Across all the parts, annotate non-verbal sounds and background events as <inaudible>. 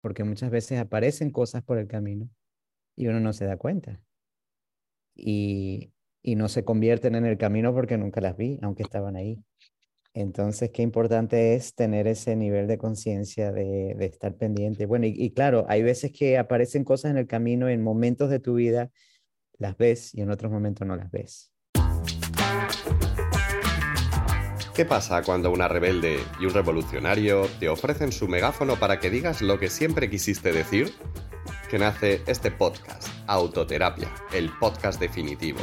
porque muchas veces aparecen cosas por el camino y uno no se da cuenta. Y, y no se convierten en el camino porque nunca las vi, aunque estaban ahí. Entonces, qué importante es tener ese nivel de conciencia de, de, estar pendiente. Bueno, y, y, claro, hay veces que aparecen cosas en el camino, en momentos de tu vida las ves y en otros momentos no las ves. ¿Qué pasa cuando una rebelde y un revolucionario te ofrecen su megáfono para que digas lo que siempre quisiste decir? Que nace este podcast, Autoterapia, el podcast definitivo,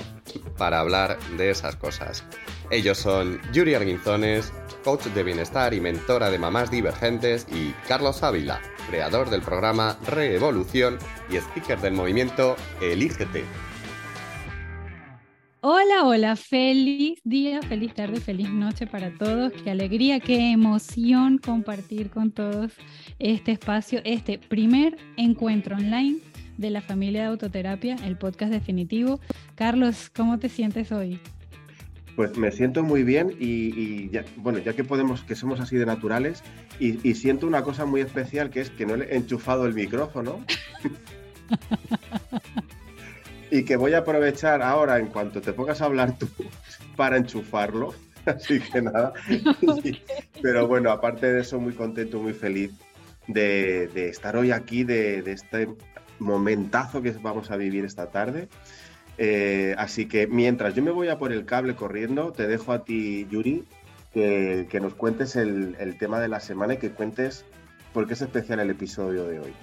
para hablar de esas cosas. Ellos son Yuri Arguinzones, coach de bienestar y mentora de mamás divergentes, y Carlos Ávila, creador del programa Reevolución y speaker del movimiento Elígete, Hola, hola, feliz día, feliz tarde, feliz noche para todos. Qué alegría, qué emoción compartir con todos este espacio, este primer encuentro online de la familia de autoterapia, el podcast definitivo. Carlos, ¿cómo te sientes hoy? Pues me siento muy bien y, ya, bueno, ya que podemos, que somos así de naturales, y, y siento una cosa muy especial que es que no le he enchufado el micrófono. <laughs> y que voy a aprovechar ahora, en cuanto te pongas a hablar tú, para enchufarlo. <laughs> Así que nada. <laughs> Pero bueno, aparte de eso, muy contento, muy feliz de, estar hoy aquí, de, este momentazo que vamos a vivir esta tarde. Eh, así que mientras yo me voy a por el cable corriendo, te dejo a ti, Yuri, que, que nos cuentes el, el tema de la semana y que cuentes por qué es especial el episodio de hoy.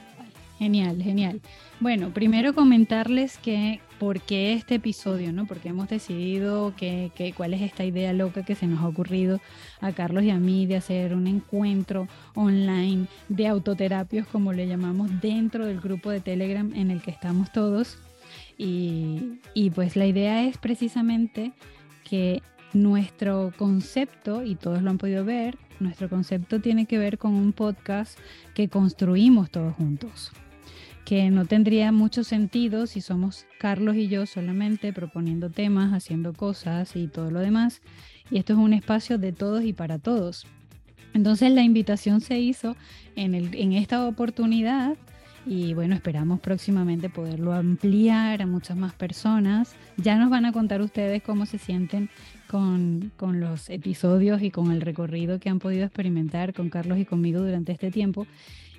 Genial, genial. Bueno, primero comentarles que por qué este episodio, ¿no? Porque hemos decidido que, cuál es esta idea loca que se nos ha ocurrido a Carlos y a mí de hacer un encuentro online de autoterapios, como le llamamos, dentro del grupo de Telegram en el que estamos todos. Y, y pues la idea es precisamente que nuestro concepto, y todos lo han podido ver, nuestro concepto tiene que ver con un podcast que construimos todos juntos que no tendría mucho sentido si somos Carlos y yo solamente proponiendo temas, haciendo cosas y todo lo demás. Y esto es un espacio de todos y para todos. Entonces la invitación se hizo en, en esta oportunidad y bueno, esperamos próximamente poderlo ampliar a muchas más personas. Ya nos van a contar ustedes cómo se sienten con, con, los episodios y con el recorrido que han podido experimentar con Carlos y conmigo durante este tiempo.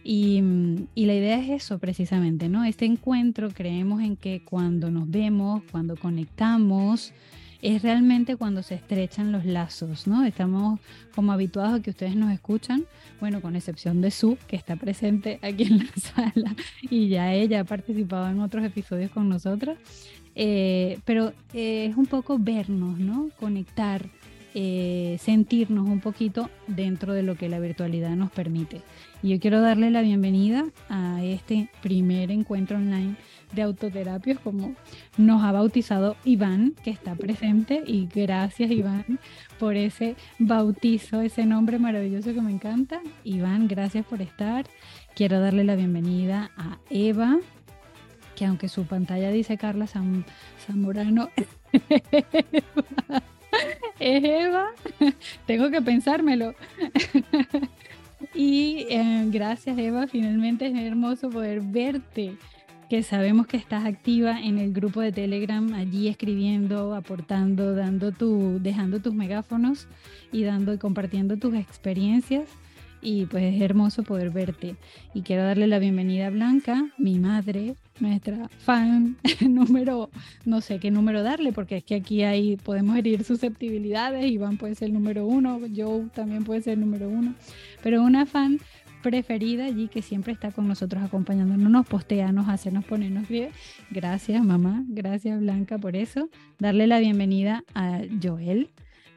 Mm, y, la idea es eso precisamente, ¿no? Este encuentro creemos en que cuando nos vemos, cuando conectamos, es realmente cuando se estrechan los lazos, ¿no? Estamos como habituados a que ustedes nos escuchan, bueno, con excepción de Su, que está presente aquí en la <laughs> sala y ya ella ha participado en otros episodios con nosotros, eh, pero eh, es un poco vernos, ¿no? Conectar, eh, sentirnos un poquito dentro de lo que la virtualidad nos permite. Y yo quiero darle la bienvenida a este primer encuentro online de autoterapias como nos ha bautizado Iván, que está presente. Y gracias Iván por ese bautizo, ese nombre maravilloso que me encanta. Iván, gracias por estar. Quiero darle la bienvenida a Eva, que aunque su pantalla dice Carla Zamorano, <laughs> <laughs> es Eva. <laughs> Tengo que pensármelo. <laughs> Y eh, gracias Eva, finalmente es hermoso poder verte, que sabemos que estás activa en el grupo de Telegram, allí escribiendo, aportando, dando tu, dejando tus megáfonos y dando y compartiendo tus experiencias. Y pues es hermoso poder verte. Y quiero darle la bienvenida a Blanca, mi madre, nuestra fan <laughs> número, no sé qué número darle, porque es que aquí hay, podemos herir susceptibilidades, Iván puede ser el número uno, Joe también puede ser el número uno, pero una fan preferida allí que siempre está con nosotros acompañándonos, nos postea, nos hace, nos pone, nos. Gracias mamá, gracias Blanca por eso. Darle la bienvenida a Joel,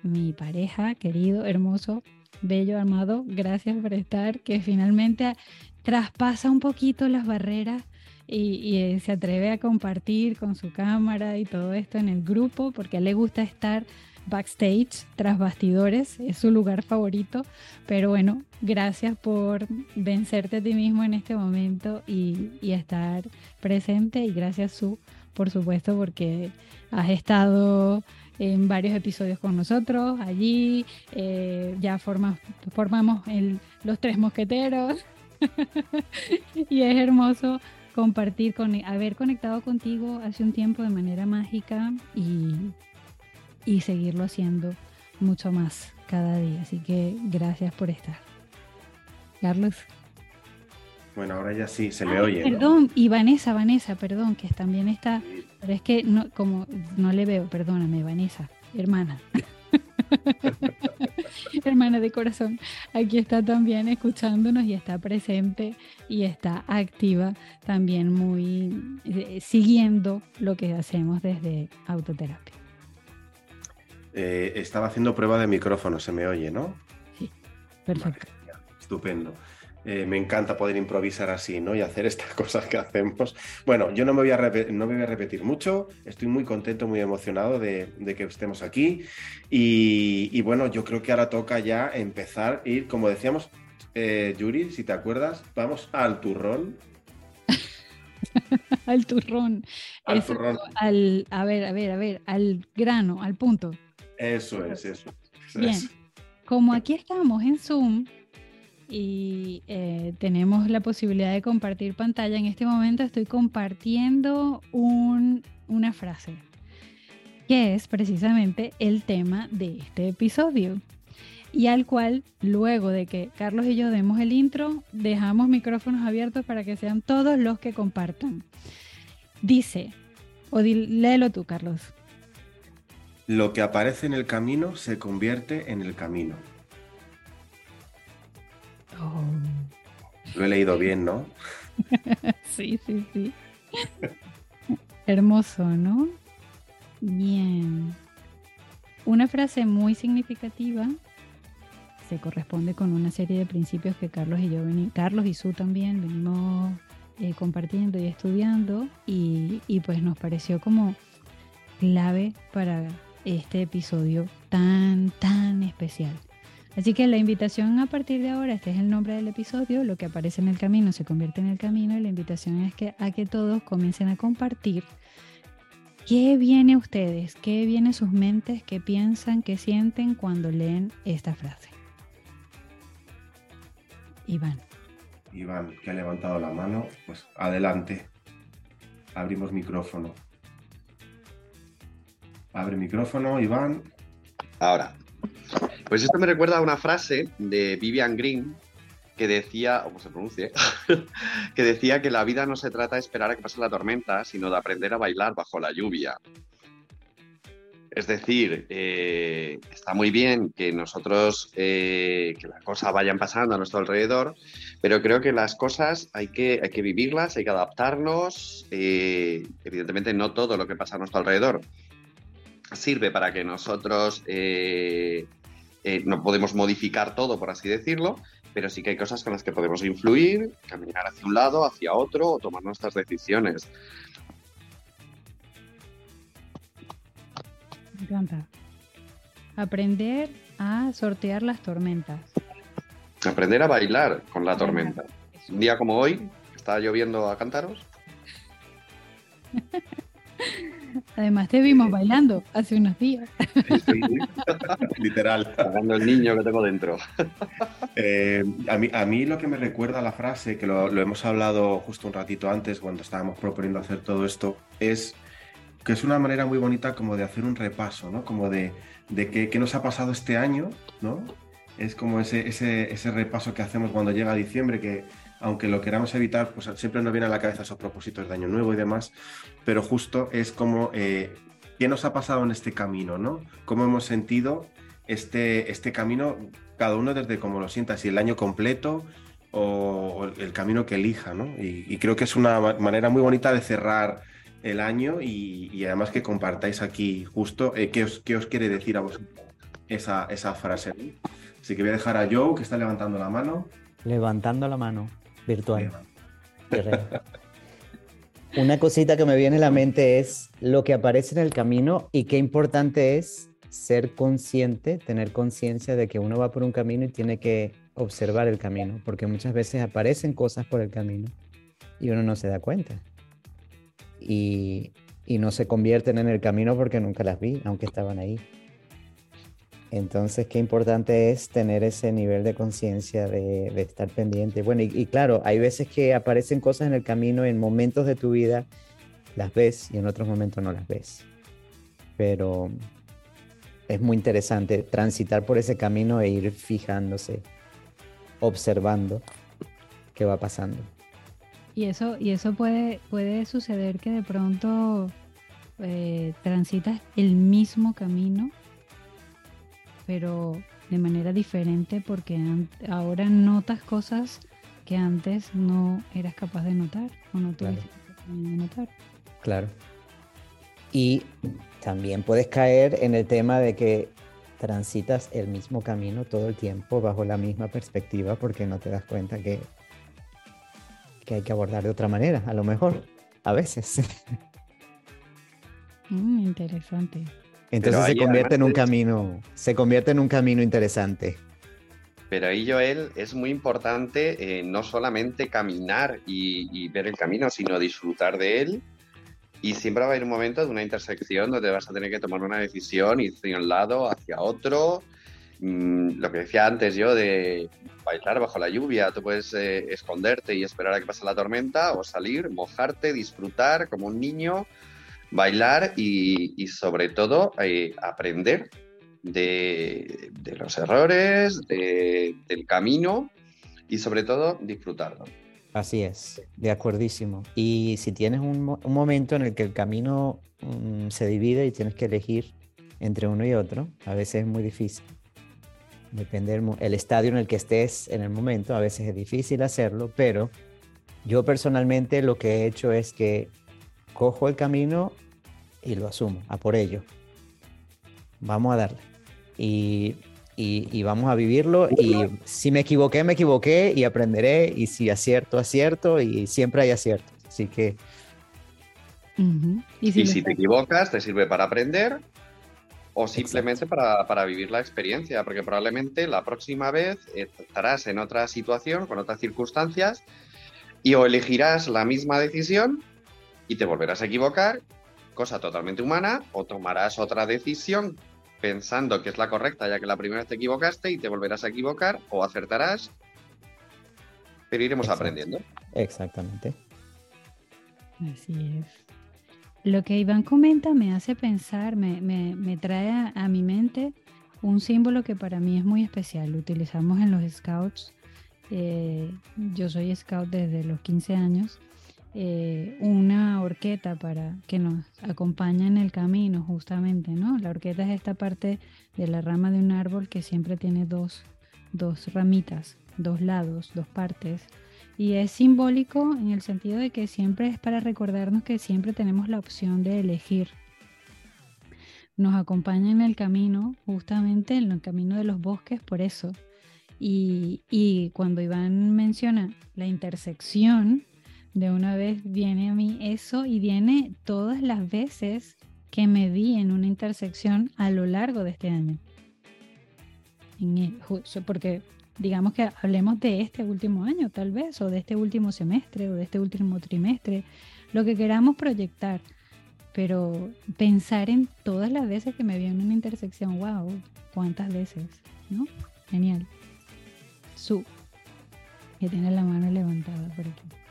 mi pareja, querido, hermoso, bello, amado. Gracias por estar, que finalmente traspasa un poquito las barreras y, eh, se atreve a compartir con su cámara y todo esto en el grupo porque a él le gusta estar backstage, tras bastidores, es su lugar favorito. Pero bueno, gracias por vencerte a ti mismo en este momento y, estar presente. Y gracias, Su, por supuesto, porque has estado en varios episodios con nosotros allí. Eh, ya formamos el, los tres mosqueteros. <laughs> y es hermoso compartir, con, haber conectado contigo hace un tiempo de manera mágica y, y seguirlo haciendo mucho más cada día. Así que gracias por estar. Carlos. Bueno, ahora ya sí, se me oye. Perdón, y Vanessa, Vanessa, perdón, que también está, pero es que no, como no le veo, perdóname, Vanessa, hermana. <laughs> <laughs> hermana de corazón, aquí está también escuchándonos y está presente y está activa también muy eh, siguiendo lo que hacemos desde autoterapia. Eh, estaba haciendo prueba de micrófono, se me oye, ¿no? Sí, perfecto. estupendo. Eh, me encanta poder improvisar así, ¿no? Y hacer estas <laughs> cosas que hacemos. Bueno, yo no me voy a, no me voy a repetir mucho. Estoy muy contento, muy emocionado de, que estemos aquí. Y, bueno, yo creo que ahora toca ya empezar a ir, como decíamos, eh, Yuri, si te acuerdas, vamos al turrón. <laughs> al turrón. Al turrón. Al, a ver, a ver, a ver, al grano, al punto. Eso es, eso. Bien. Como aquí estamos en Zoom, y eh, tenemos la posibilidad de compartir pantalla. En este momento estoy compartiendo una frase que es precisamente el tema de este episodio y al cual luego de que Carlos y yo demos el intro, dejamos micrófonos abiertos para que sean todos los que compartan. Dice, o léelo tú, Carlos. Lo que aparece en el camino se convierte en el camino. Lo he leído bien, ¿no? <laughs> sí, sí, sí. Hermoso, ¿no? Bien. Una frase muy significativa se corresponde con una serie de principios que Carlos y yo Carlos y Su también venimos eh, compartiendo y estudiando y, y pues nos pareció como clave para este episodio tan, tan especial. Así que la invitación a partir de ahora, este es el nombre del episodio, lo que aparece en el camino se convierte en el camino y la invitación es que a que todos comiencen a compartir qué viene a ustedes, qué viene a sus mentes, qué piensan, qué sienten cuando leen esta frase. Iván. Iván, que ha levantado la mano, pues adelante. Abrimos micrófono. Abre micrófono, Iván. Ahora. Pues esto me recuerda a una frase de Vivian Green que decía, o se pronuncie, <laughs> que decía que la vida no se trata de esperar a que pase la tormenta, sino de aprender a bailar bajo la lluvia. Es decir, eh, está muy bien que nosotros, eh, que las cosas vayan pasando a nuestro alrededor, pero creo que las cosas hay que, hay que vivirlas, hay que adaptarnos. Eh, evidentemente no todo lo que pasa a nuestro alrededor sirve para que nosotros eh, no podemos modificar todo, por así decirlo, pero sí que hay cosas con las que podemos influir, caminar hacia un lado, hacia otro o tomar nuestras decisiones. Me encanta. Aprender a sortear las tormentas. Aprender a bailar con la tormenta. Un día como hoy, está lloviendo a cántaros. <laughs> Además te vimos bailando hace unos días. <laughs> Literal. Pagando el niño que tengo dentro. Eh, a, mí, a mí lo que me recuerda a la frase, que lo, hemos hablado justo un ratito antes cuando estábamos proponiendo hacer todo esto, es que es una manera muy bonita como de hacer un repaso, ¿no? Como de, de qué, nos ha pasado este año, ¿no? Es como ese, ese, ese repaso que hacemos cuando llega diciembre, que aunque lo queramos evitar, pues siempre nos viene a la cabeza esos propósitos de año nuevo y demás, pero justo es como eh, qué nos ha pasado en este camino, ¿no? Cómo hemos sentido este, este camino, cada uno desde cómo lo sienta, si el año completo o, el camino que elija, ¿no? Y, creo que es una manera muy bonita de cerrar el año y, además que compartáis aquí justo eh, qué, os, qué, os, quiere decir a vosotros esa, esa frase. Así que voy a dejar a Joe, que está levantando la mano. Levantando la mano virtual. <laughs> Una cosita que me viene a la mente es lo que aparece en el camino y qué importante es ser consciente, tener conciencia de que uno va por un camino y tiene que observar el camino, porque muchas veces aparecen cosas por el camino y uno no se da cuenta. Y, y no se convierten en el camino porque nunca las vi, aunque estaban ahí. Entonces, qué importante es tener ese nivel de conciencia, de, estar pendiente. Bueno, y, y, claro, hay veces que aparecen cosas en el camino, en momentos de tu vida las ves y en otros momentos no las ves. Pero es muy interesante transitar por ese camino e ir fijándose, observando qué va pasando. Y eso, y eso puede, puede suceder que de pronto eh, transitas el mismo camino, pero de manera diferente porque ahora notas cosas que antes no eras capaz de notar o no tuviste claro. de notar. Claro. Y también puedes caer en el tema de que transitas el mismo camino todo el tiempo bajo la misma perspectiva porque no te das cuenta que, que hay que abordar de otra manera, a lo mejor, a veces. Mm, interesante. Entonces se convierte en un camino, se convierte en un camino interesante. Pero ahí, Joel, es muy importante eh, no solamente caminar y, y, ver el camino, sino disfrutar de él. Y siempre va a haber un momento de una intersección donde vas a tener que tomar una decisión y hacia un lado, hacia otro. Mm, lo que decía antes yo de bailar bajo la lluvia, tú puedes eh, esconderte y esperar a que pase la tormenta o salir, mojarte, disfrutar como un niño bailar y, y sobre todo eh, aprender de, de, los errores, de, del camino y sobre todo disfrutarlo. Así es, de acuerdísimo. Y si tienes un, un momento en el que el camino um, se divide y tienes que elegir entre uno y otro, a veces es muy difícil. Depende del el estadio en el que estés en el momento, a veces es difícil hacerlo, pero yo personalmente lo que he hecho es que cojo el camino y lo asumo, a por ello. Vamos a darle. Y, y, y, vamos a vivirlo. Y si me equivoqué, me equivoqué y aprenderé. Y si acierto, acierto. Y siempre hay aciertos. Así que... Uh -huh. Y si, y si te equivocas, te sirve para aprender o simplemente para, para, vivir la experiencia, porque probablemente la próxima vez estarás en otra situación, con otras circunstancias, y o elegirás la misma decisión y te volverás a equivocar, cosa totalmente humana, o tomarás otra decisión pensando que es la correcta, ya que la primera vez te equivocaste y te volverás a equivocar, o acertarás, pero iremos Exacto. aprendiendo. Exactamente. Así es. Lo que Iván comenta me hace pensar, me, me, me trae a, a, mi mente un símbolo que para mí es muy especial. Lo utilizamos en los scouts. Eh, yo soy scout desde los 15 años. Eh, una horqueta para que nos acompañe en el camino, justamente, ¿no? La horqueta es esta parte de la rama de un árbol que siempre tiene dos, dos ramitas, dos lados, dos partes. Y es simbólico en el sentido de que siempre es para recordarnos que siempre tenemos la opción de elegir. Nos acompaña en el camino, justamente en el camino de los bosques, por eso. Y, y cuando Iván menciona la intersección, de una vez viene a mí eso y viene todas las veces que me vi en una intersección a lo largo de este año. Porque digamos que hablemos de este último año tal vez, o de este último semestre, o de este último trimestre, lo que queramos proyectar. Pero pensar en todas las veces que me vi en una intersección, wow, cuántas veces, ¿no? Genial. Su, que tiene la mano levantada por aquí.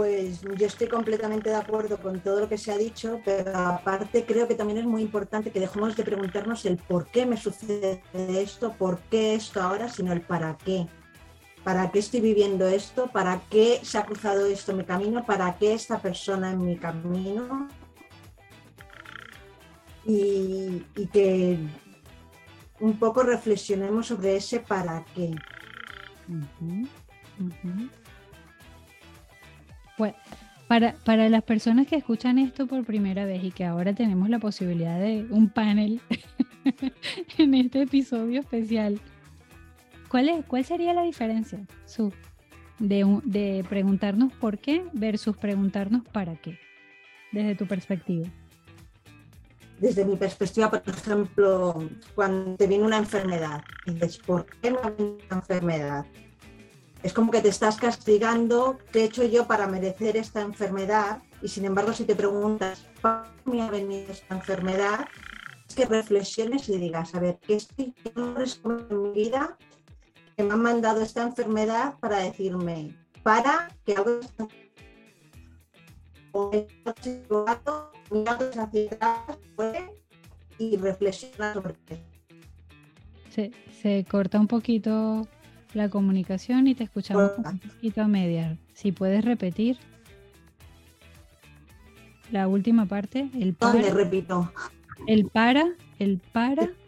Pues yo estoy completamente de acuerdo con todo lo que se ha dicho, pero aparte creo que también es muy importante que dejemos de preguntarnos el por qué me sucede esto, por qué esto ahora, sino el para qué. ¿Para qué estoy viviendo esto? ¿Para qué se ha cruzado esto en mi camino? ¿Para qué esta persona en mi camino? Y, que un poco reflexionemos sobre ese para qué. Uh -huh. Para, para, las personas que escuchan esto por primera vez y que ahora tenemos la posibilidad de un panel <laughs> en este episodio especial, ¿cuál, es, cuál sería la diferencia, Su, de, de preguntarnos por qué versus preguntarnos para qué, desde tu perspectiva? Desde mi perspectiva, por ejemplo, cuando te viene una enfermedad, y dices, ¿por qué me ha una enfermedad? Es como que te estás castigando, ¿qué he hecho yo para merecer esta enfermedad? Y sin embargo, si te preguntas, ¿para qué me ha venido esta enfermedad? Es que reflexiones y digas, a ver, ¿qué estoy en mi vida que me han mandado esta enfermedad para decirme, para que algo y reflexionar sobre Se, se corta un poquito la comunicación y te escuchamos un poquito a medias. Si puedes repetir la última parte, el para. ¿Dónde repito? El para, el para. <laughs>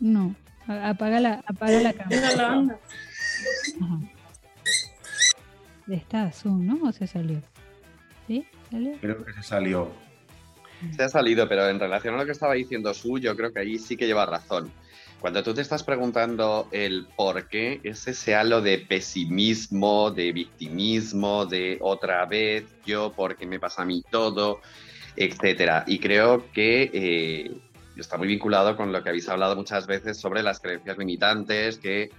No, apaga la, apaga la cámara. Está Zoom, ¿no? ¿O se salió? ¿Sí? ¿Salió? Creo que se salió. Se ha salido, pero en relación a lo que estaba diciendo Su, yo creo que ahí sí que lleva razón. Cuando tú te estás preguntando el por qué, es ese halo de pesimismo, de victimismo, de otra vez, yo, porque me pasa a mí todo, etcétera. Y creo que eh, está muy vinculado con lo que habéis hablado muchas veces sobre las creencias limitantes, que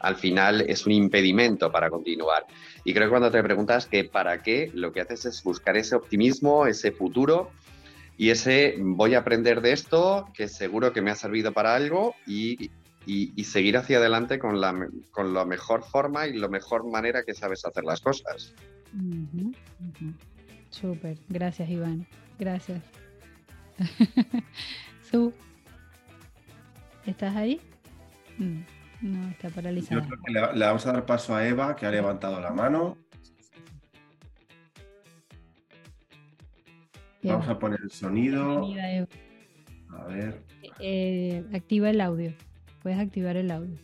al final es un impedimento para continuar. Y creo que cuando te preguntas que para qué, lo que haces es buscar ese optimismo, ese futuro y ese voy a aprender de esto, que seguro que me ha servido para algo y, seguir hacia adelante con la, con la mejor forma y la mejor manera que sabes hacer las cosas. Súper, gracias Iván, gracias. <laughs> ¿estás ahí? Mm. No, está paralizada. Yo creo que le, vamos a dar paso a Eva, que ha levantado la mano. Vamos a poner el sonido. A ver. Eh, activa el audio. Puedes activar el audio.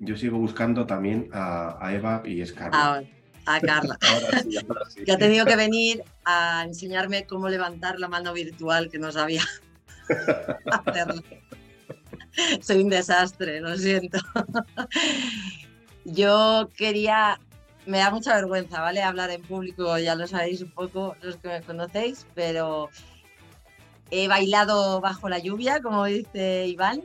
Yo sigo buscando también a, Eva y es Carla. a Carla. <laughs> Que ha tenido que venir a enseñarme cómo levantar la mano virtual que no sabía <laughs> hacerlo. <laughs> Soy un desastre, lo siento. <laughs> Yo quería, me da mucha vergüenza, ¿vale? Hablar en público, ya lo sabéis un poco los que me conocéis, pero he bailado bajo la lluvia, como dice Iván,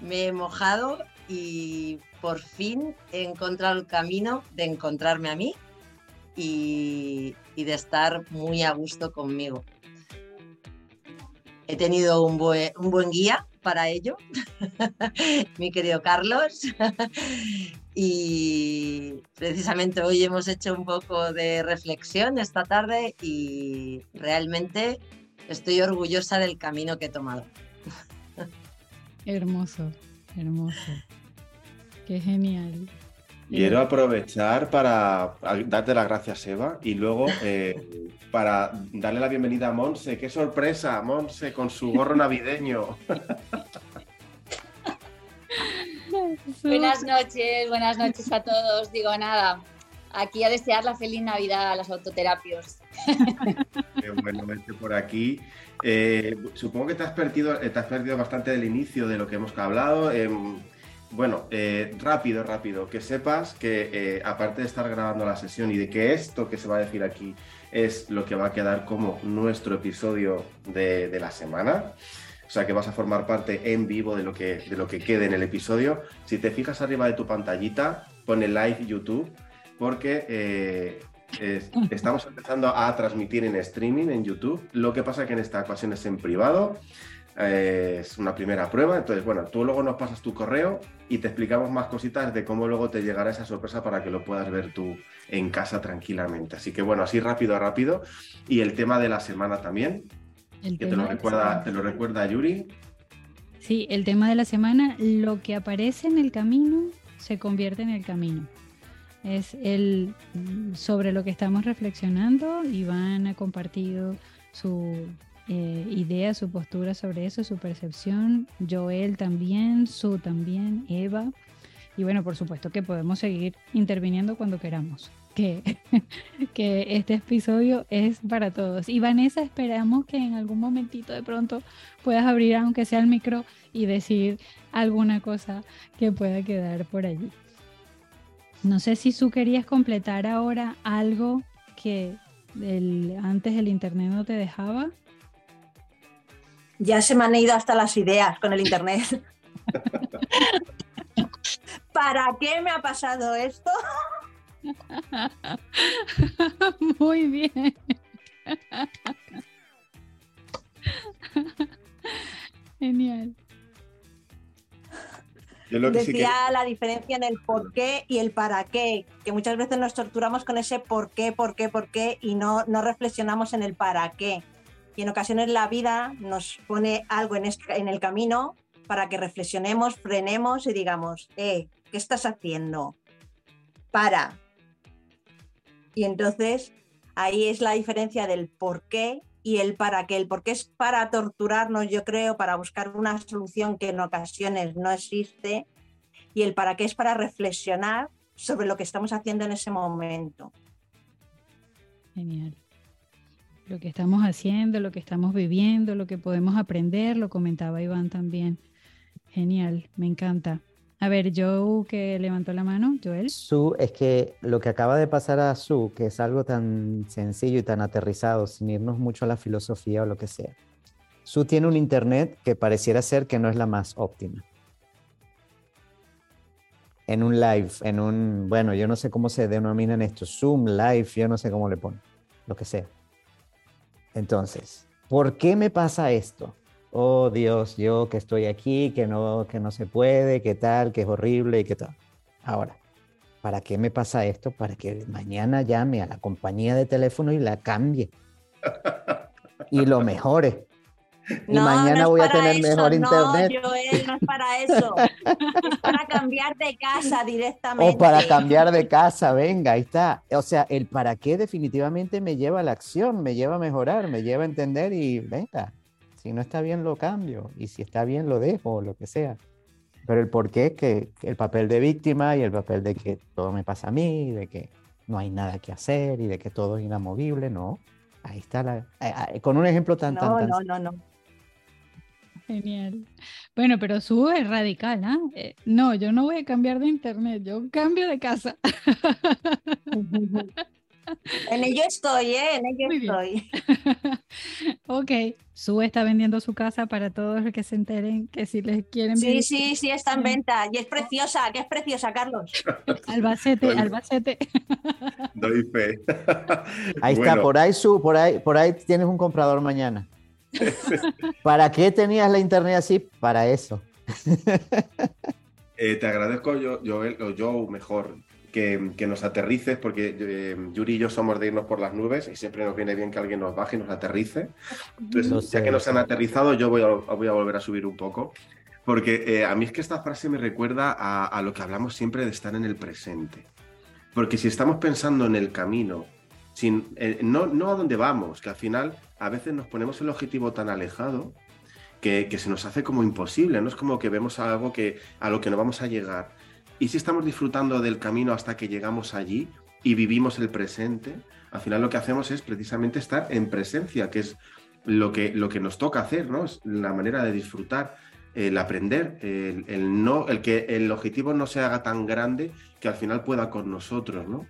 me he mojado y por fin he encontrado el camino de encontrarme a mí y, de estar muy a gusto conmigo. He tenido un, un buen guía para ello, <laughs> mi querido Carlos. <laughs> y precisamente hoy hemos hecho un poco de reflexión esta tarde y realmente estoy orgullosa del camino que he tomado. <laughs> hermoso, hermoso. Qué genial. Quiero aprovechar para darte las gracias, Eva, y luego eh, para darle la bienvenida a Monse. ¡Qué sorpresa! Monse con su gorro navideño. <laughs> buenas noches, buenas noches a todos. Digo nada, aquí a desear la feliz Navidad a las autoterapios. <laughs> Qué bueno verte por aquí. Eh, supongo que te has, perdido, te has perdido bastante del inicio de lo que hemos hablado. Em, bueno, eh, rápido, rápido, que sepas que eh, aparte de estar grabando la sesión y de que esto que se va a decir aquí es lo que va a quedar como nuestro episodio de, la semana, o sea que vas a formar parte en vivo de lo, que, de lo que quede en el episodio, si te fijas arriba de tu pantallita, pone live YouTube, porque eh, estamos empezando a transmitir en streaming en YouTube, lo que pasa que en esta ocasión es en privado es una primera prueba. Entonces, bueno, tú luego nos pasas tu correo y te explicamos más cositas de cómo luego te llegará esa sorpresa para que lo puedas ver tú en casa tranquilamente. Así que bueno, así rápido, rápido. Y el tema de la semana también, que te lo, recuerda, te lo recuerda Yuri. Sí, el tema de la semana, lo que aparece en el camino se convierte en el camino. Es el sobre lo que estamos reflexionando. Iván ha compartido su eh, idea, su postura sobre eso, su percepción, Joel también, Su también, Eva. Y bueno, por supuesto que podemos seguir interviniendo cuando queramos. Que, <laughs> que este episodio es para todos. Y Vanessa, esperamos que en algún momentito de pronto puedas abrir, aunque sea el micro, y decir alguna cosa que pueda quedar por allí. No sé si tú querías completar ahora algo que antes el internet no te dejaba ya se me han ido hasta las ideas con el internet. <laughs> ¿para qué me ha pasado esto? <laughs> Muy bien. <laughs> Genial. Decía la diferencia en el por qué y el para qué, que muchas veces nos torturamos con ese por qué, por qué, por qué y no, no reflexionamos en el para qué. Y en ocasiones la vida nos pone algo en, en el camino para que reflexionemos, frenemos y digamos, eh, ¿qué estás haciendo? Para. Y entonces ahí es la diferencia del por qué y el para qué. El por qué es para torturarnos, yo creo, para buscar una solución que en ocasiones no existe. Y el para qué es para reflexionar sobre lo que estamos haciendo en ese momento. Genial. Lo que estamos haciendo, lo que estamos viviendo, lo que podemos aprender, lo comentaba Iván también. Genial, me encanta. A ver, Joe que levantó la mano, Joel. Su, es que lo que acaba de pasar a Su, que es algo tan sencillo y tan aterrizado, sin irnos mucho a la filosofía o lo que sea. Su tiene un internet que pareciera ser que no es la más óptima. En un live, en un, bueno, yo no sé cómo se denominan esto, Zoom, live, yo no sé cómo le ponen, lo que sea. Entonces, ¿por qué me pasa esto? oh Dios, yo que estoy aquí, que no, que no se puede, que tal, que es horrible y que tal. Ahora, ¿para qué me pasa esto? Para que mañana llame a la compañía de teléfono y la cambie. y lo mejore. Y mañana voy a tener mejor internet. No, Joel, no es para eso. es para cambiar de casa directamente. O para cambiar de casa, venga, ahí está. O sea, el para qué definitivamente me lleva a la acción, me lleva a mejorar, me lleva a entender y venga, si no está bien, lo cambio. Y si está bien, lo dejo, lo que sea. Pero el por qué que el papel de víctima y el papel de que todo me pasa a mí, de que no hay nada que hacer y de que todo es inamovible, no. Ahí está la. Eh, eh, con un ejemplo tan, tan, tan. No, no, no. Genial. Bueno, pero su es radical, ¿ah? ¿eh? no, yo no voy a cambiar de internet, yo cambio de casa. <laughs> En ello estoy, ¿eh? En ello estoy. <laughs> ok, Sue está vendiendo su casa para todos los que se enteren que si les quieren Sí, sí, sí, está en venta. Y es preciosa, que es preciosa, Carlos. <laughs> Albacete, Albacete. Doy fe. Ahí está, por ahí, Su, por ahí, por ahí tienes un comprador mañana. <laughs> ¿Para qué tenías la internet así? Para eso. Eh, te agradezco, yo, yo, yo mejor, que, nos aterrices, porque eh, Yuri y yo somos de irnos por las nubes y siempre nos viene bien que alguien nos baje y nos aterrice. Entonces, ya que nos han aterrizado, yo voy a, voy a volver a subir un poco. Porque eh, a mí es que esta frase me recuerda a, lo que hablamos siempre de estar en el presente. Porque si estamos pensando en el camino, eh, no, a dónde vamos, que al final a veces nos ponemos el objetivo tan alejado que, que, se nos hace como imposible, no es como que vemos algo que, a lo que no vamos a llegar. Y si estamos disfrutando del camino hasta que llegamos allí y vivimos el presente, al final lo que hacemos es precisamente estar en presencia, que es lo que, lo que nos toca hacer, ¿no? Es la manera de disfrutar, el aprender, el, no, el que el objetivo no se haga tan grande que al final pueda con nosotros, ¿no?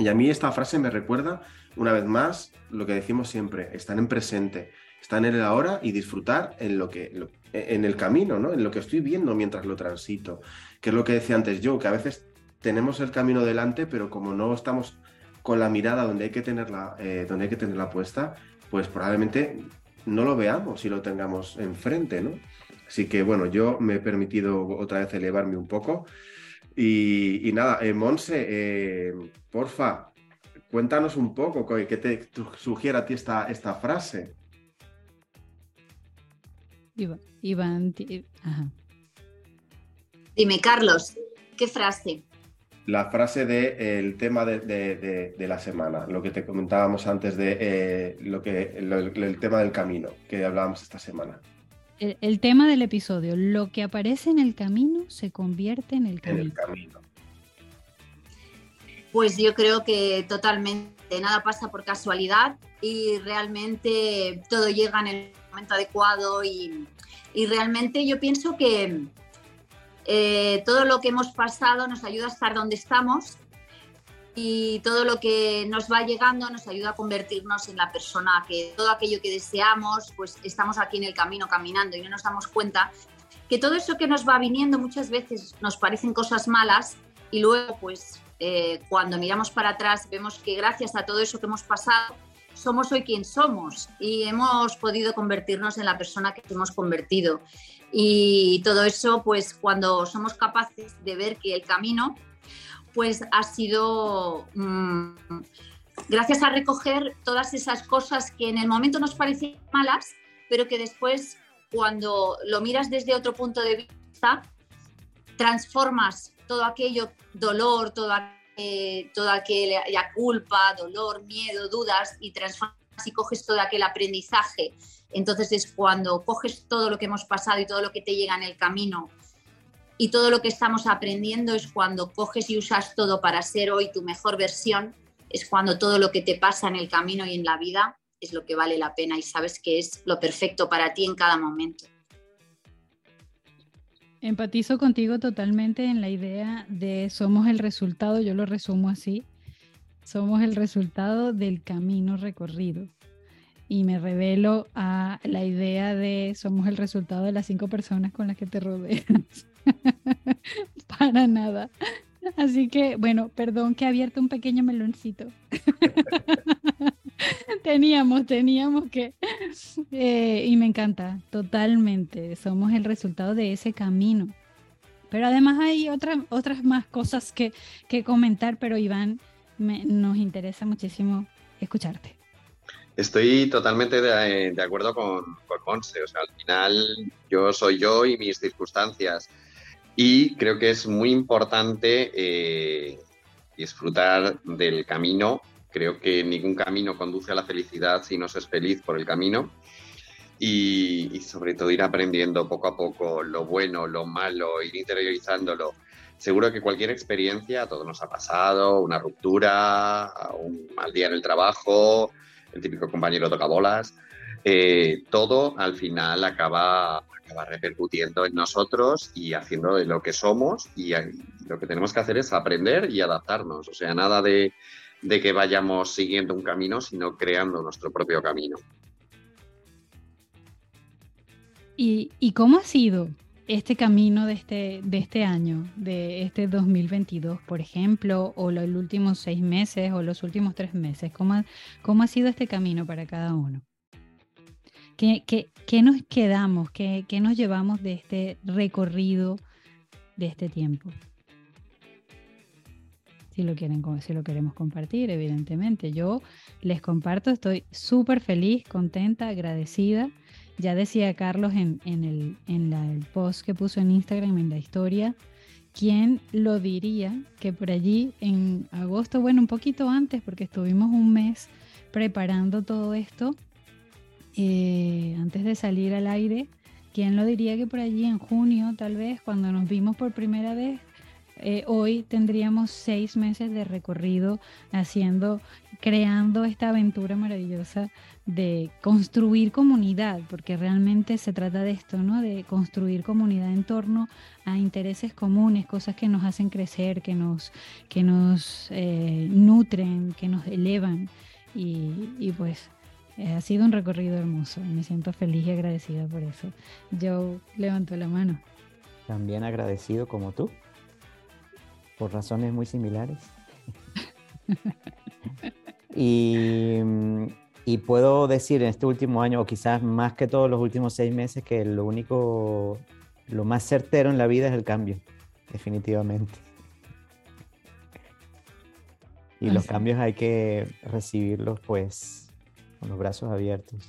Y a mí esta frase me recuerda, una vez más, lo que decimos siempre, estar en presente, estar en el ahora y disfrutar en lo que, en el camino, ¿no? En lo que estoy viendo mientras lo transito que es lo que decía antes yo, que a veces tenemos el camino delante, pero como no estamos con la mirada donde hay que tenerla, eh, donde hay que tenerla puesta, pues probablemente no lo veamos y lo tengamos enfrente, ¿no? Así que bueno, yo me he permitido otra vez elevarme un poco. Y, nada, eh, Monse, eh, porfa, cuéntanos un poco qué te sugiere a ti esta, esta frase. Iván, Dime, Carlos, ¿qué frase? La frase del el tema de, la semana, lo que te comentábamos antes de eh, lo que, el tema del camino que hablábamos esta semana. El, tema del episodio, lo que aparece en el camino se convierte en el camino. En el camino. Pues yo creo que totalmente nada pasa por casualidad y realmente todo llega en el momento adecuado y, y realmente yo pienso que, eh, todo lo que hemos pasado nos ayuda a estar donde estamos y todo lo que nos va llegando nos ayuda a convertirnos en la persona que todo aquello que deseamos, pues estamos aquí en el camino caminando y no nos damos cuenta que todo eso que nos va viniendo muchas veces nos parecen cosas malas y luego pues eh, cuando miramos para atrás vemos que gracias a todo eso que hemos pasado somos hoy quien somos y hemos podido convertirnos en la persona que hemos convertido. Y todo eso, pues cuando somos capaces de ver que el camino, pues ha sido mm, gracias a recoger todas esas cosas que en el momento nos parecían malas, pero que después, cuando lo miras desde otro punto de vista, transformas todo aquello, dolor, todo toda aquella culpa, dolor, miedo, dudas y transformas y coges todo aquel aprendizaje. Entonces es cuando coges todo lo que hemos pasado y todo lo que te llega en el camino y todo lo que estamos aprendiendo es cuando coges y usas todo para ser hoy tu mejor versión, es cuando todo lo que te pasa en el camino y en la vida es lo que vale la pena y sabes que es lo perfecto para ti en cada momento. Empatizo contigo totalmente en la idea de somos el resultado, yo lo resumo así, somos el resultado del camino recorrido. Y me revelo a la idea de somos el resultado de las cinco personas con las que te rodeas. <laughs> Para nada. Así que, bueno, perdón que he abierto un pequeño meloncito. <laughs> teníamos, teníamos que... Eh, y me encanta, totalmente. Somos el resultado de ese camino. Pero además hay otras otras más cosas que, que comentar, pero Iván, nos interesa muchísimo escucharte. Estoy totalmente de, acuerdo con, con Monse. O sea, al final yo soy yo y mis circunstancias. Y creo que es muy importante eh, disfrutar del camino. Creo que ningún camino conduce a la felicidad si no se es feliz por el camino. Y, sobre todo ir aprendiendo poco a poco lo bueno, lo malo, ir interiorizándolo. Seguro que cualquier experiencia, a todos nos ha pasado, una ruptura, un mal día en el trabajo, el típico compañero toca bolas, eh, todo al final acaba va repercutiendo en nosotros y haciendo de lo que somos y lo que tenemos que hacer es aprender y adaptarnos. O sea, nada de, que vayamos siguiendo un camino, sino creando nuestro propio camino. ¿Y, cómo ha sido este camino de este, de este año, de este 2022, por ejemplo, o los últimos seis meses o los últimos tres meses? ¿Cómo cómo ha sido este camino para cada uno? ¿Qué, nos quedamos, qué, nos llevamos de este recorrido de este tiempo? Si lo, quieren, si lo queremos compartir, evidentemente. Yo les comparto, estoy súper feliz, contenta, agradecida. Ya decía Carlos en, el, en el post que puso en Instagram, en la historia, ¿quién lo diría que por allí en agosto, bueno, un poquito antes, porque estuvimos un mes preparando todo esto, eh, antes de salir al aire, ¿quién lo diría que por allí en junio, tal vez, cuando nos vimos por primera vez, eh, hoy tendríamos seis meses de recorrido haciendo, creando esta aventura maravillosa de construir comunidad, porque realmente se trata de esto, ¿no? De construir comunidad en torno a intereses comunes, cosas que nos hacen crecer, que nos, que nos eh, nutren, que nos elevan. Y, pues ha sido un recorrido hermoso y me siento feliz y agradecida por eso. Yo levanto la mano. También agradecido como tú, por razones muy similares. <laughs> y, y, puedo decir en este último año, o quizás más que todos los últimos seis meses, que lo único, lo más certero en la vida es el cambio, definitivamente. Y los cambios hay que recibirlos pues con los brazos abiertos.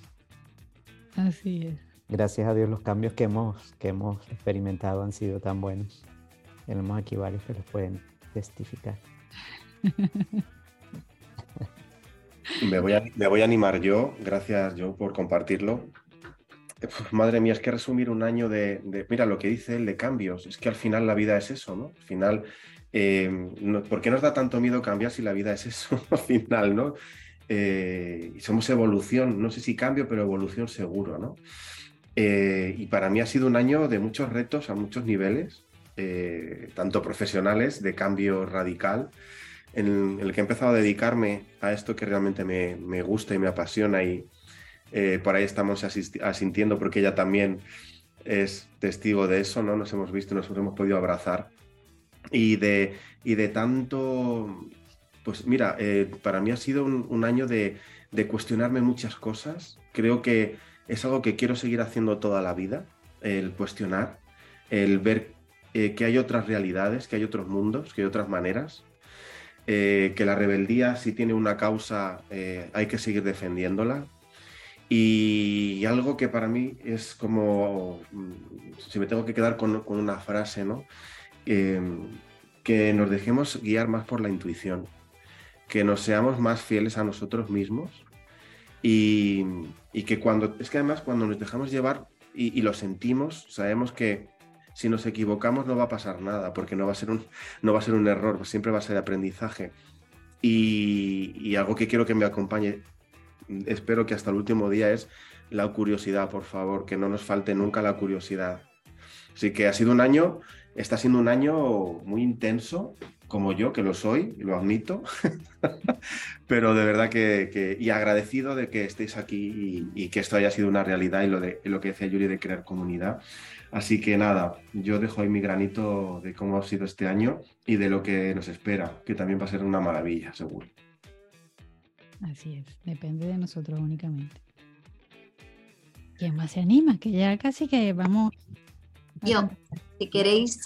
Así es. Gracias a Dios los cambios que hemos, que hemos experimentado han sido tan buenos. Tenemos aquí varios que los pueden testificar. <laughs> me, voy a, me voy a animar yo, gracias yo por compartirlo. madre mía, es que resumir un año de, mira lo que dice él de cambios, es que al final la vida es eso, ¿no? Al final, eh, ¿por qué nos da tanto miedo cambiar si la vida es eso <laughs> al final, ¿no? Eh, somos evolución, no sé si cambio, pero evolución seguro, ¿no? Eh, y para mí ha sido un año de muchos retos a muchos niveles, eh, tanto profesionales, de cambio radical, en el que he empezado a dedicarme a esto que realmente me, gusta y me apasiona y por ahí estamos asintiendo porque ella también es testigo de eso, ¿no? Nos hemos visto, nos hemos podido abrazar. Y de, y de tanto, pues mira, eh, para mí ha sido un, año de, de, cuestionarme muchas cosas. Creo que es algo que quiero seguir haciendo toda la vida, el cuestionar, el ver eh, que hay otras realidades, que hay otros mundos, que hay otras maneras, eh, que la rebeldía si tiene una causa hay que seguir defendiéndola, y algo que para mí es como, mm, si me tengo que quedar con, una frase, ¿no? Que nos dejemos guiar más por la intuición, que nos seamos más fieles a nosotros mismos y, que cuando, es que además cuando nos dejamos llevar y, lo sentimos, sabemos que si nos equivocamos no va a pasar nada, porque no va a ser un, no va a ser un error, siempre va a ser aprendizaje. Y, y, algo que quiero que me acompañe espero que hasta el último día es la curiosidad, por favor, que no nos falte nunca la curiosidad. Así que ha sido un año, está siendo un año muy intenso, como yo, que lo soy, y lo admito, <laughs> pero de verdad que, y agradecido de que estéis aquí y, que esto haya sido una realidad y lo, de, lo que decía Yuri de crear comunidad. Así que nada, yo dejo ahí mi granito de cómo ha sido este año y de lo que nos espera, que también va a ser una maravilla, seguro. Así es, depende de nosotros únicamente. ¿Quién más se anima? Que ya casi que vamos. Yo, si queréis.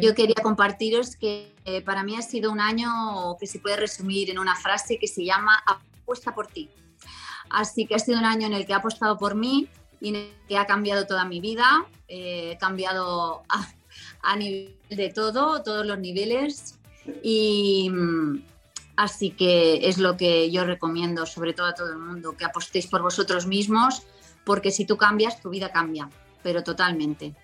Yo quería compartiros que eh, para mí ha sido un año que se puede resumir en una frase que se llama apuesta por ti. Así que ha sido un año en el que he apostado por mí y en el que ha cambiado toda mi vida, eh, he cambiado a, a nivel de todo, todos los niveles. Y, mm, Así que es lo que yo recomiendo, sobre todo a todo el mundo, que apostéis por vosotros mismos, porque si tú cambias, tu vida cambia, pero totalmente.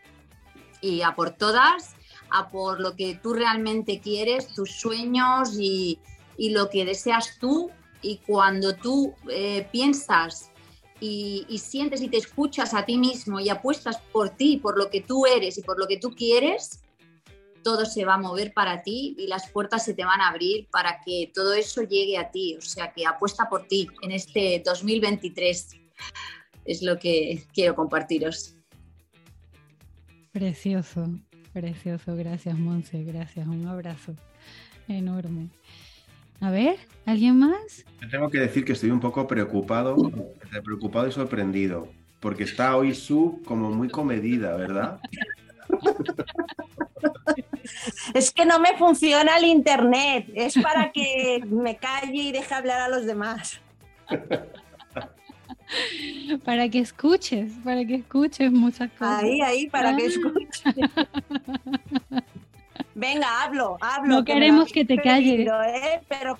Y a por todas, a por lo que tú realmente quieres, tus sueños y, lo que deseas tú. Y cuando tú eh, piensas y, y, sientes y te escuchas a ti mismo y apuestas por ti, por lo que tú eres y por lo que tú quieres, todo se va a mover para ti y las puertas se te van a abrir para que todo eso llegue a ti. O sea que apuesta por ti en este 2023. Es lo que quiero compartiros. Precioso, precioso. Gracias, Monse. Gracias. Un abrazo enorme. A ver, ¿alguien más? tengo que decir que estoy un poco preocupado, preocupado y sorprendido, porque está hoy Su como muy comedida, ¿verdad? Es que no me funciona el internet, es para que me calle y deje hablar a los demás. <laughs> <laughs> Para que escuches, para que escuches muchas cosas. Ahí, ahí, para que ah. escuches. Venga, hablo, hablo. No queremos que te calles. ¿eh? Pero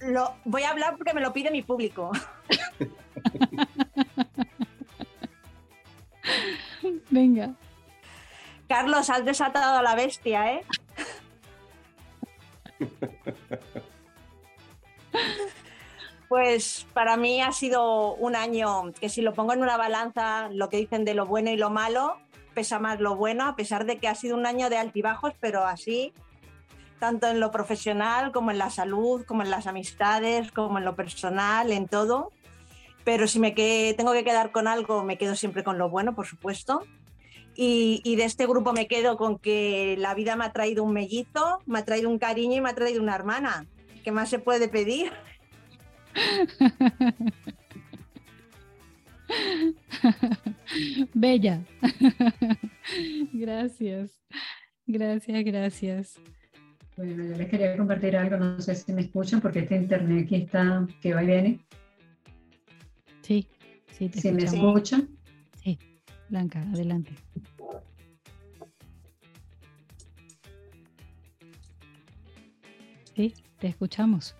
lo, voy a hablar porque me lo pide mi público. <laughs> Venga. Carlos, has desatado a la bestia, ¿eh? <laughs> Pues para mí ha sido un año que si lo pongo en una balanza, lo que dicen de lo bueno y lo malo, pesa más lo bueno, a pesar de que ha sido un año de altibajos, pero así, tanto en lo profesional como en la salud, como en las amistades, como en lo personal, en todo. Pero si me tengo que quedar con algo, me quedo siempre con lo bueno, por supuesto. Y, de este grupo me quedo con que la vida me ha traído un mellizo, me ha traído un cariño y me ha traído una hermana. ¿Qué más se puede pedir? <laughs> Bella. <laughs> gracias. Gracias, gracias. Bueno, yo les quería compartir algo, no sé si me escuchan porque este internet aquí está que va y viene. Sí, sí, te me escuchan. Blanca, adelante. Sí, te escuchamos.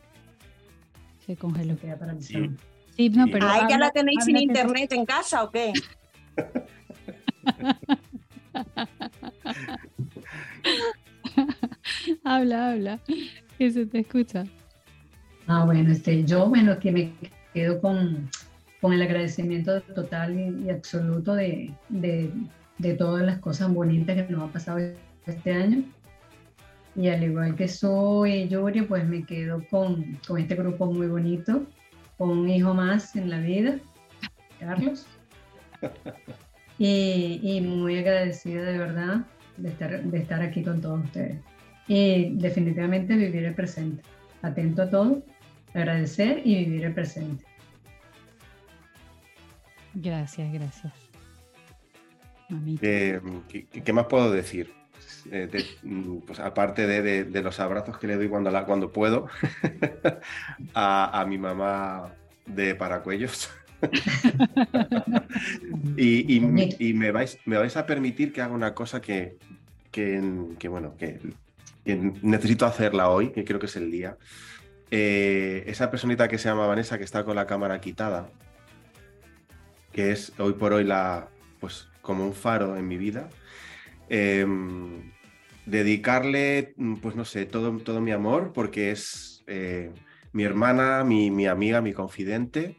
Se congeló. Queda para sí. sí, no, pero. Ay, ¿ya la tenéis sin internet en casa o qué? <laughs> habla, habla, que se te escucha. Ah, bueno, este, yo, bueno, que me quedo con, con el agradecimiento total y, absoluto de, todas las cosas bonitas que nos ha pasado este año. Y al igual que soy Yuri, pues me quedo con, este grupo muy bonito, con un hijo más en la vida, Carlos. <laughs> y, muy agradecida de verdad de estar, de estar aquí con todos ustedes. Y definitivamente vivir el presente, atento a todo, agradecer y vivir el presente. Gracias, gracias. Eh, ¿qué, más puedo decir? Eh, mm, pues aparte de, los abrazos que le doy cuando, la, cuando puedo <laughs> a, mi mamá de Paracuellos. <laughs> y, me, vais, me vais a permitir que haga una cosa que, bueno, que, necesito hacerla hoy, que creo que es el día. Eh, esa personita que se llama Vanessa, que está con la cámara quitada, que es hoy por hoy la, pues como un faro en mi vida. Em, dedicarle, mm, pues no sé, todo, todo mi amor, porque es eh, mi hermana, mi, mi, amiga, mi confidente.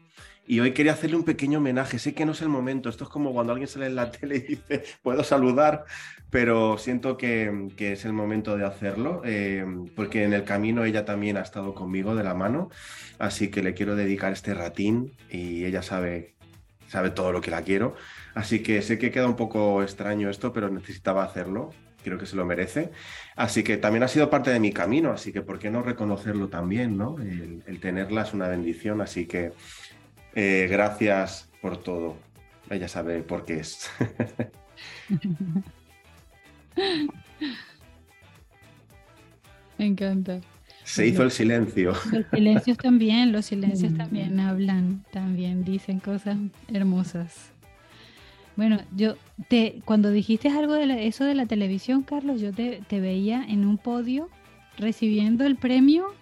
Y hoy quería hacerle un pequeño homenaje. Sé que no es el momento. Esto es como cuando alguien sale en la <laughs> tele y dice, puedo saludar, pero siento que, que es el momento de hacerlo, em, porque en el camino ella también ha estado conmigo de la mano. Así que le quiero dedicar este ratín y ella sabe, sabe todo lo que la quiero. Así que sé que queda un poco extraño esto, pero necesitaba hacerlo. Creo que se lo merece. Así que también ha sido parte de mi camino, así que ¿por qué no reconocerlo también? ¿no? El, tenerla es una bendición, así que eh, gracias por todo. Ella sabe por qué es. <laughs> Me encanta. Se hizo el silencio. <laughs> Los silencios también, los silencios también hablan, también dicen cosas hermosas. Bueno, yo te, cuando dijiste algo de eso de la televisión, Carlos, yo te, veía en un podio recibiendo el premio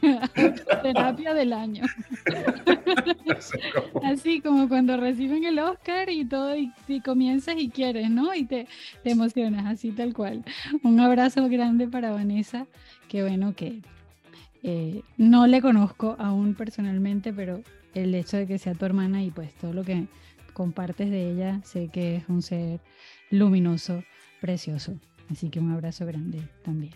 <laughs> terapia del año. <laughs> Así como cuando reciben el Oscar y todo, y, comienzas y quieres, ¿no? Y te, te, emocionas, así tal cual. Un abrazo grande para Vanessa, que bueno, que eh, no le conozco aún personalmente, pero el hecho de que sea tu hermana y pues todo lo que compartes de ella, sé que es un ser luminoso, precioso. Así que un abrazo grande también.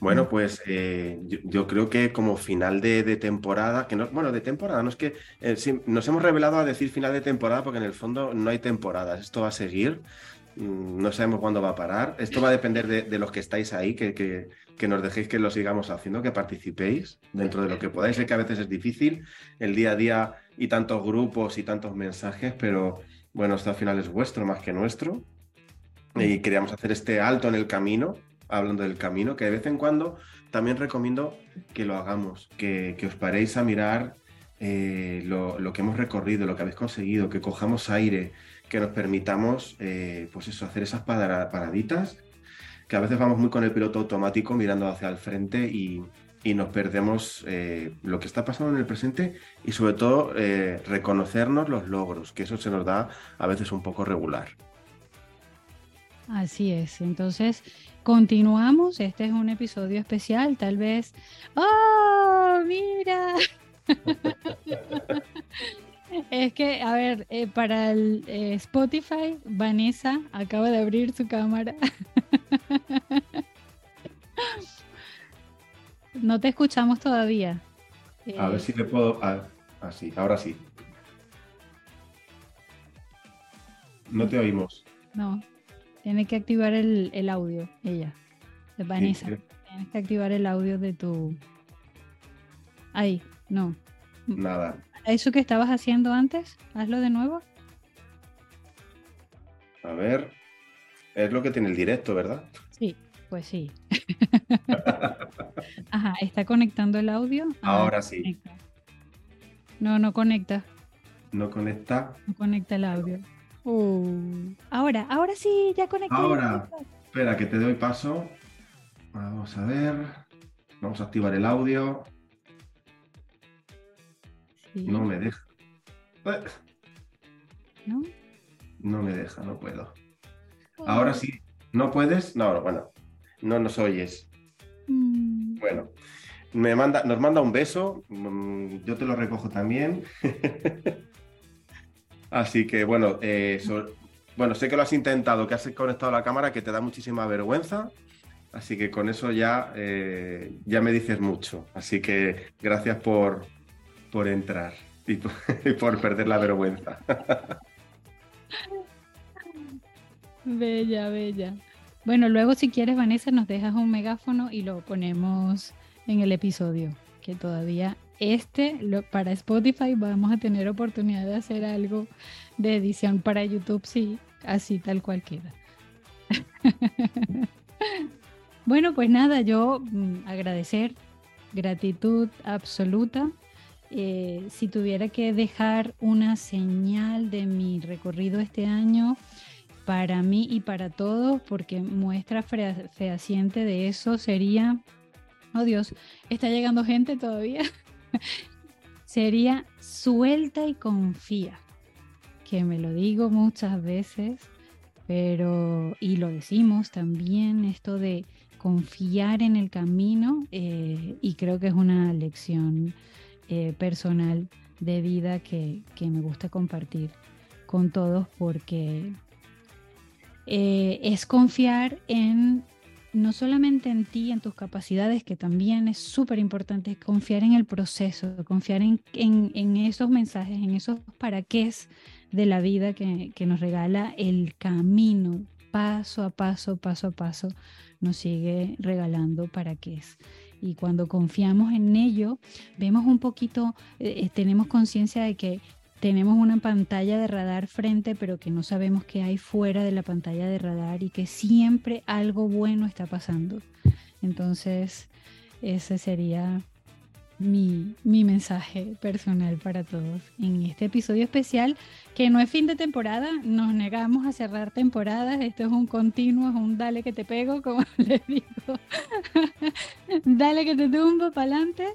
Bueno, pues eh, yo, creo que como final de, temporada, que no, bueno, de temporada, no es que eh, nos hemos revelado a decir final de temporada porque en el fondo no hay temporadas, esto va a seguir, no sabemos cuándo va a parar, esto va a depender de, los que estáis ahí, que, que, que, nos dejéis que lo sigamos haciendo, que participéis dentro de lo que podáis, sé que a veces es difícil, el día a día y tantos grupos y tantos mensajes, pero bueno, esto al final es vuestro más que nuestro. Y queríamos hacer este alto en el camino, hablando del camino, que de vez en cuando también recomiendo que lo hagamos, que, os paréis a mirar eh, lo, que hemos recorrido, lo que habéis conseguido, que cojamos aire, que nos permitamos, eh, pues eso, hacer esas paraditas, que a veces vamos muy con el piloto automático mirando hacia el frente y, y nos perdemos eh, lo que está pasando en el presente y sobre todo eh, reconocernos los logros, que eso se nos da a veces un poco regular. Así es, entonces continuamos, este es un episodio especial, tal vez, ¡oh, mira! <laughs> es que, a ver, eh, para el Spotify, Vanessa acaba de abrir su cámara. <laughs> No te escuchamos todavía. A ver eh, si le puedo. Así, ah, ahora sí. No te oímos. No, tiene que activar el, audio, ella, Vanessa. Tienes que activar el audio de tu. Ahí, no. Nada. ¿Eso que estabas haciendo antes? Hazlo de nuevo. A ver. Es lo que tiene el directo, ¿verdad? Sí, pues sí. <laughs> Ajá, ¿está conectando el audio? Ah, Ahora sí. No, no conecta. No conecta. No conecta el audio. Uh, ahora, ahora sí, ya conecta. Ahora, espera, que te doy paso. Vamos a ver. Vamos a activar el audio. No me deja. ¿No? No me deja, no puedo. Ahora sí. ¿No puedes? No, bueno, no nos oyes. Mm. Bueno, me manda, nos manda un beso, mm, yo te lo recojo también. <laughs> Así que bueno, eh, bueno, sé que lo has intentado, que has conectado la cámara, que te da muchísima vergüenza. Así que con eso ya, eh, ya me dices mucho. Así que gracias por, por entrar <laughs> y por, perder la vergüenza. Bella, bella. Bueno, luego si quieres, Vanessa, nos dejas un megáfono y lo ponemos en el episodio, que todavía este, para Spotify vamos a tener oportunidad de hacer algo de edición para YouTube, sí, así tal cual queda. <laughs> bueno, pues nada, yo mm, agradecer, gratitud absoluta. Eh, si tuviera que dejar una señal de mi recorrido este año, para mí y para todos, porque muestra fehaciente de eso sería, oh Dios, está llegando gente todavía, <laughs> sería suelta y confía, que me lo digo muchas veces, pero, y lo decimos también, esto de confiar en el camino, eh, y creo que es una lección eh, personal de vida que, que me gusta compartir con todos porque eh, es confiar en no solamente en ti, en tus capacidades, que también es súper importante, confiar en el proceso, confiar en, en, esos mensajes, en esos para qué de la vida que, que, nos regala el camino, paso a paso, paso a paso, nos sigue regalando para qué Y cuando confiamos en ello, vemos un poquito, eh, eh, tenemos conciencia de que tenemos una pantalla de radar frente, pero que no sabemos qué hay fuera de la pantalla de radar y que siempre algo bueno está pasando. Entonces, ese sería mi, mi, mensaje personal para todos en este episodio especial, que no es fin de temporada, nos negamos a cerrar temporadas, esto es un continuo, es un dale que te pego, como <laughs> les digo, <laughs> dale que te tumbo para adelante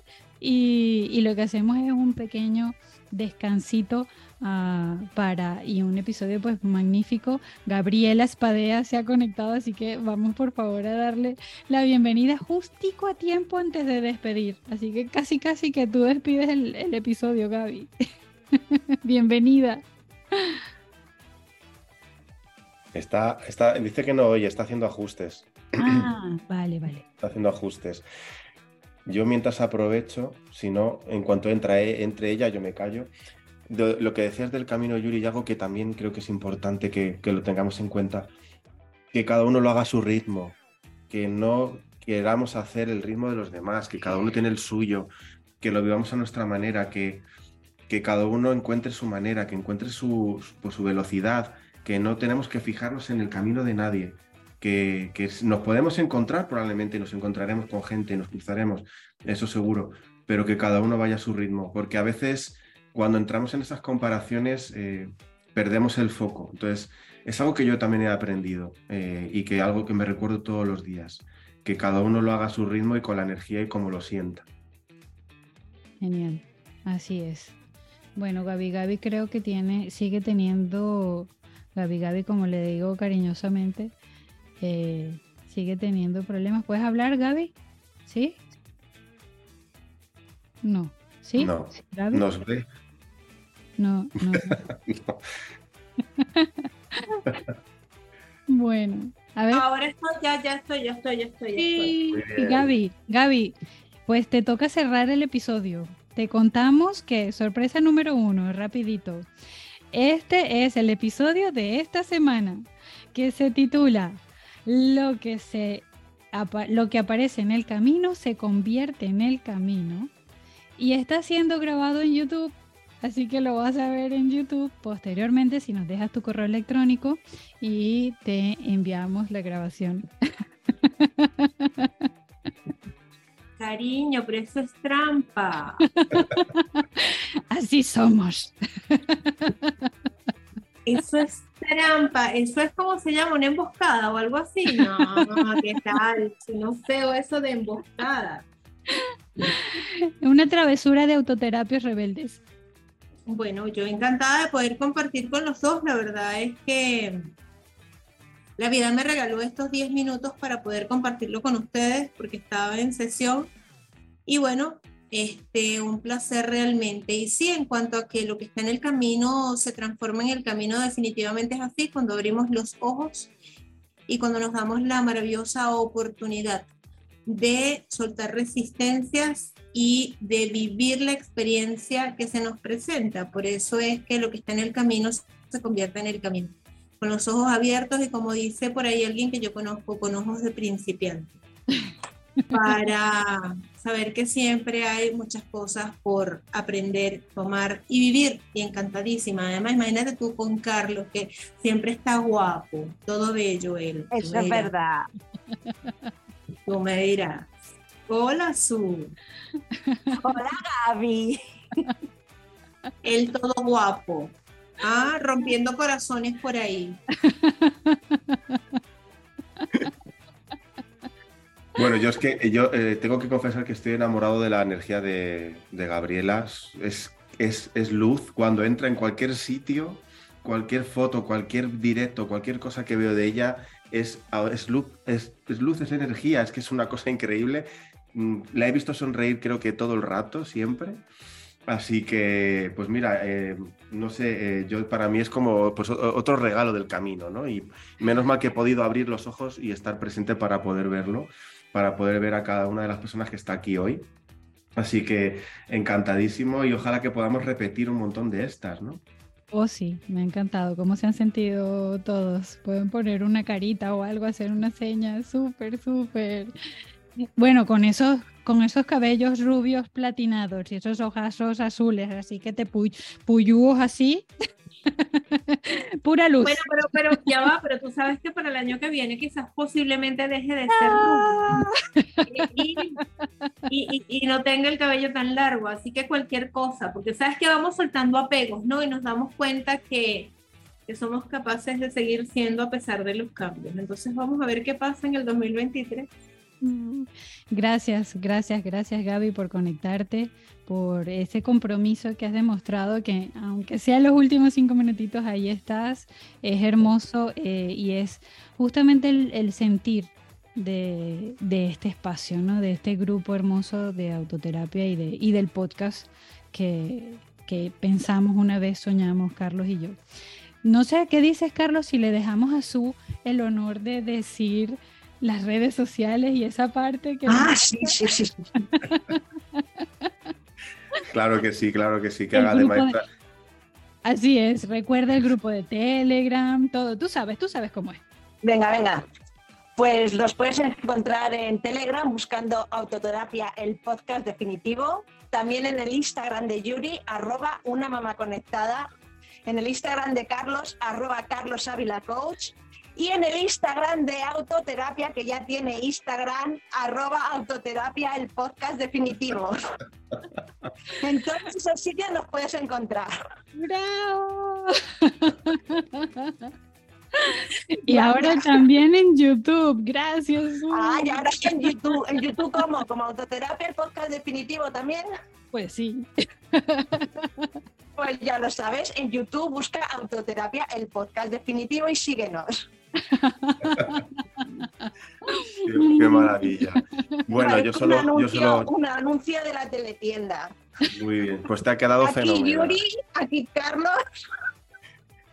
y, y lo que hacemos es un pequeño descansito ah, para y un episodio pues magnífico. Gabriela Espadea se ha conectado, así que vamos por favor a darle la bienvenida justico a tiempo antes de despedir. Así que casi casi que tú despides el, episodio, Gaby. <laughs> Bienvenida. Está, está, dice que no oye, está haciendo ajustes. Ah, vale, vale. Está haciendo ajustes. Yo mientras aprovecho, si no, en cuanto entra e, entre ella, yo me callo. lo que decías del camino Yuri y algo que también creo que es importante que, lo tengamos en cuenta, que cada uno lo haga a su ritmo, que no queramos hacer el ritmo de los demás, que cada uno tiene el suyo, que lo vivamos a nuestra manera, que, que cada uno encuentre su manera, que encuentre su, pues, su velocidad, que no tenemos que fijarnos en el camino de nadie, que, nos podemos encontrar, probablemente nos encontraremos con gente, nos cruzaremos, eso seguro, pero que cada uno vaya a su ritmo, porque a veces cuando entramos en esas comparaciones eh, perdemos el foco. Entonces, es algo que yo también he aprendido eh, y que algo que me recuerdo todos los días, que cada uno lo haga a su ritmo y con la energía y como lo sienta. Genial, así es. Bueno, Gaby Gaby creo que tiene, sigue teniendo, Gaby Gaby como le digo cariñosamente, eh, sigue teniendo problemas. ¿Puedes hablar, Gaby? ¿Sí? No. ¿Sí? No. ¿Nos <laughs> ve? No, no. bueno, a ver. Ahora estoy, ya, ya estoy, ya estoy, ya estoy. Sí, Gaby, Gaby, pues te toca cerrar el episodio. Te contamos que sorpresa número uno, rapidito. Este es el episodio de esta semana que se titula lo que, se, lo que aparece en el camino se convierte en el camino y está siendo grabado en YouTube. Así que lo vas a ver en YouTube posteriormente si nos dejas tu correo electrónico y te enviamos la grabación. <laughs> Cariño, pero eso es trampa. <laughs> Así somos. <laughs> Eso es trampa, eso es como se llama, una emboscada o algo así. No, no, ¿qué tal? No feo eso de emboscada. Una travesura de autoterapias rebeldes. Bueno, yo encantada de poder compartir con los dos. La verdad es que la vida me regaló estos 10 minutos para poder compartirlo con ustedes porque estaba en sesión. Y bueno, este, un placer realmente. Y sí, en cuanto a que lo que está en el camino se transforma en el camino, definitivamente es así, cuando abrimos los ojos y cuando nos damos la maravillosa oportunidad de soltar resistencias y de vivir la experiencia que se nos presenta. Por eso es que lo que está en el camino se convierte en el camino. con los ojos abiertos y como dice por ahí alguien que yo conozco, con ojos de principiante. <laughs> para saber que siempre hay muchas cosas por aprender, tomar y vivir. Y encantadísima. Además, imagínate tú con Carlos, que siempre está guapo, todo bello él. Eso es verdad. Tú me dirás. Hola, Su. Hola, Gaby. Él todo guapo. Ah, rompiendo corazones por ahí. <laughs> Bueno, yo es que yo eh, tengo que confesar que estoy enamorado de la energía de, Gabriela. Es, es, es, luz. Cuando entra en cualquier sitio, cualquier foto, cualquier directo, cualquier cosa que veo de ella, es, es, luz, es, luz, es energía. Es que es una cosa increíble. Mm, la he visto sonreír creo que todo el rato, siempre. Así que, pues mira, eh, no sé, eh, yo para mí es como pues, otro regalo del camino, ¿no? Y menos mal que he podido abrir los ojos y estar presente para poder verlo para poder ver a cada una de las personas que está aquí hoy. Así que encantadísimo y ojalá que podamos repetir un montón de estas, ¿no? Oh, sí, me ha encantado. ¿Cómo se han sentido todos? Pueden poner una carita o algo, hacer una seña. Súper, súper. Bueno, con esos, con esos cabellos rubios platinados y esos ojazos azules, así que te puyúos así. <laughs> Pura luz. Bueno, pero, pero ya va, pero tú sabes que para el año que viene quizás posiblemente deje de ser ah. y, y, no tenga el cabello tan largo, así que cualquier cosa, porque sabes que vamos soltando apegos, ¿no? Y nos damos cuenta que, que somos capaces de seguir siendo a pesar de los cambios. Entonces vamos a ver qué pasa en el 2023. Mm. Gracias, gracias, gracias Gaby por conectarte, por ese compromiso que has demostrado, que aunque sean los últimos cinco minutitos, ahí estás, es hermoso eh, y es justamente el, sentir de, este espacio, ¿no? de este grupo hermoso de autoterapia y, de, y del podcast que, que pensamos una vez, soñamos Carlos y yo. No sé qué dices, Carlos, si le dejamos a Su el honor de decir las redes sociales y esa parte que... Ah, sí, sí, sí. <laughs> claro que sí, claro que sí, que haga de maestra. Así es, recuerda el grupo de Telegram, todo, tú sabes, tú sabes cómo es. Venga, venga. Pues los puedes encontrar en Telegram buscando Autoterapia, el podcast definitivo. También en el Instagram de Yuri, arroba una mamá conectada. En el Instagram de Carlos, arroba Carlos Ávila Coach y en el Instagram de Autoterapia, que ya tiene Instagram, arroba Autoterapia, el podcast definitivo. <laughs> Entonces, así que nos puedes encontrar. ¡Bravo! Y ahora también en YouTube, gracias. Ah, y ahora en YouTube. ¿En YouTube cómo? ¿Como Autoterapia, el podcast definitivo también? Pues sí. Pues ya lo sabes, en YouTube busca Autoterapia, el podcast definitivo y síguenos qué, maravilla. Bueno, yo solo, un anuncio, yo solo... Un anuncio de la teletienda. Muy bien, pues te ha quedado aquí fenomenal. Yuri, aquí Carlos.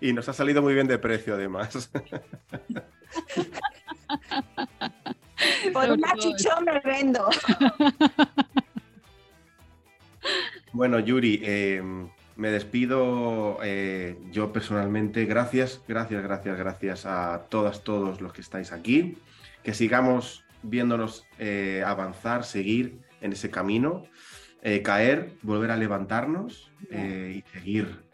Y nos ha salido muy bien de precio, además. Por una chichón me vendo. Bueno, Yuri, eh, me despido eh, yo personalmente. Gracias, gracias, gracias, gracias a todas, todos los que estáis aquí. Que sigamos viéndonos eh, avanzar, seguir en ese camino, eh, caer, volver a levantarnos y seguir.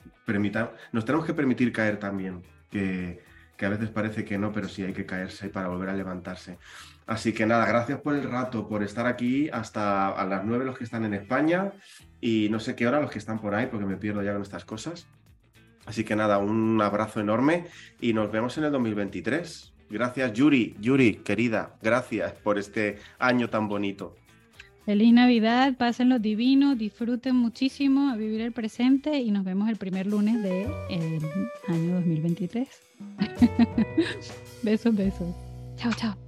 nos tenemos que permitir caer también, que, que a veces parece que no, pero sí hay que caerse para volver a levantarse. Así que nada, gracias por el rato, por estar aquí hasta a las nueve los que están en España y no sé qué hora los que están por ahí porque me pierdo ya con estas cosas. Así que nada, un abrazo enorme y nos vemos en el 2023. Gracias Yuri, Yuri, querida, gracias por este año tan bonito. Feliz Navidad, pásenlo divino, disfruten muchísimo a vivir el presente y nos vemos el primer lunes del año 2023. <laughs> besos, besos. Chao, chao.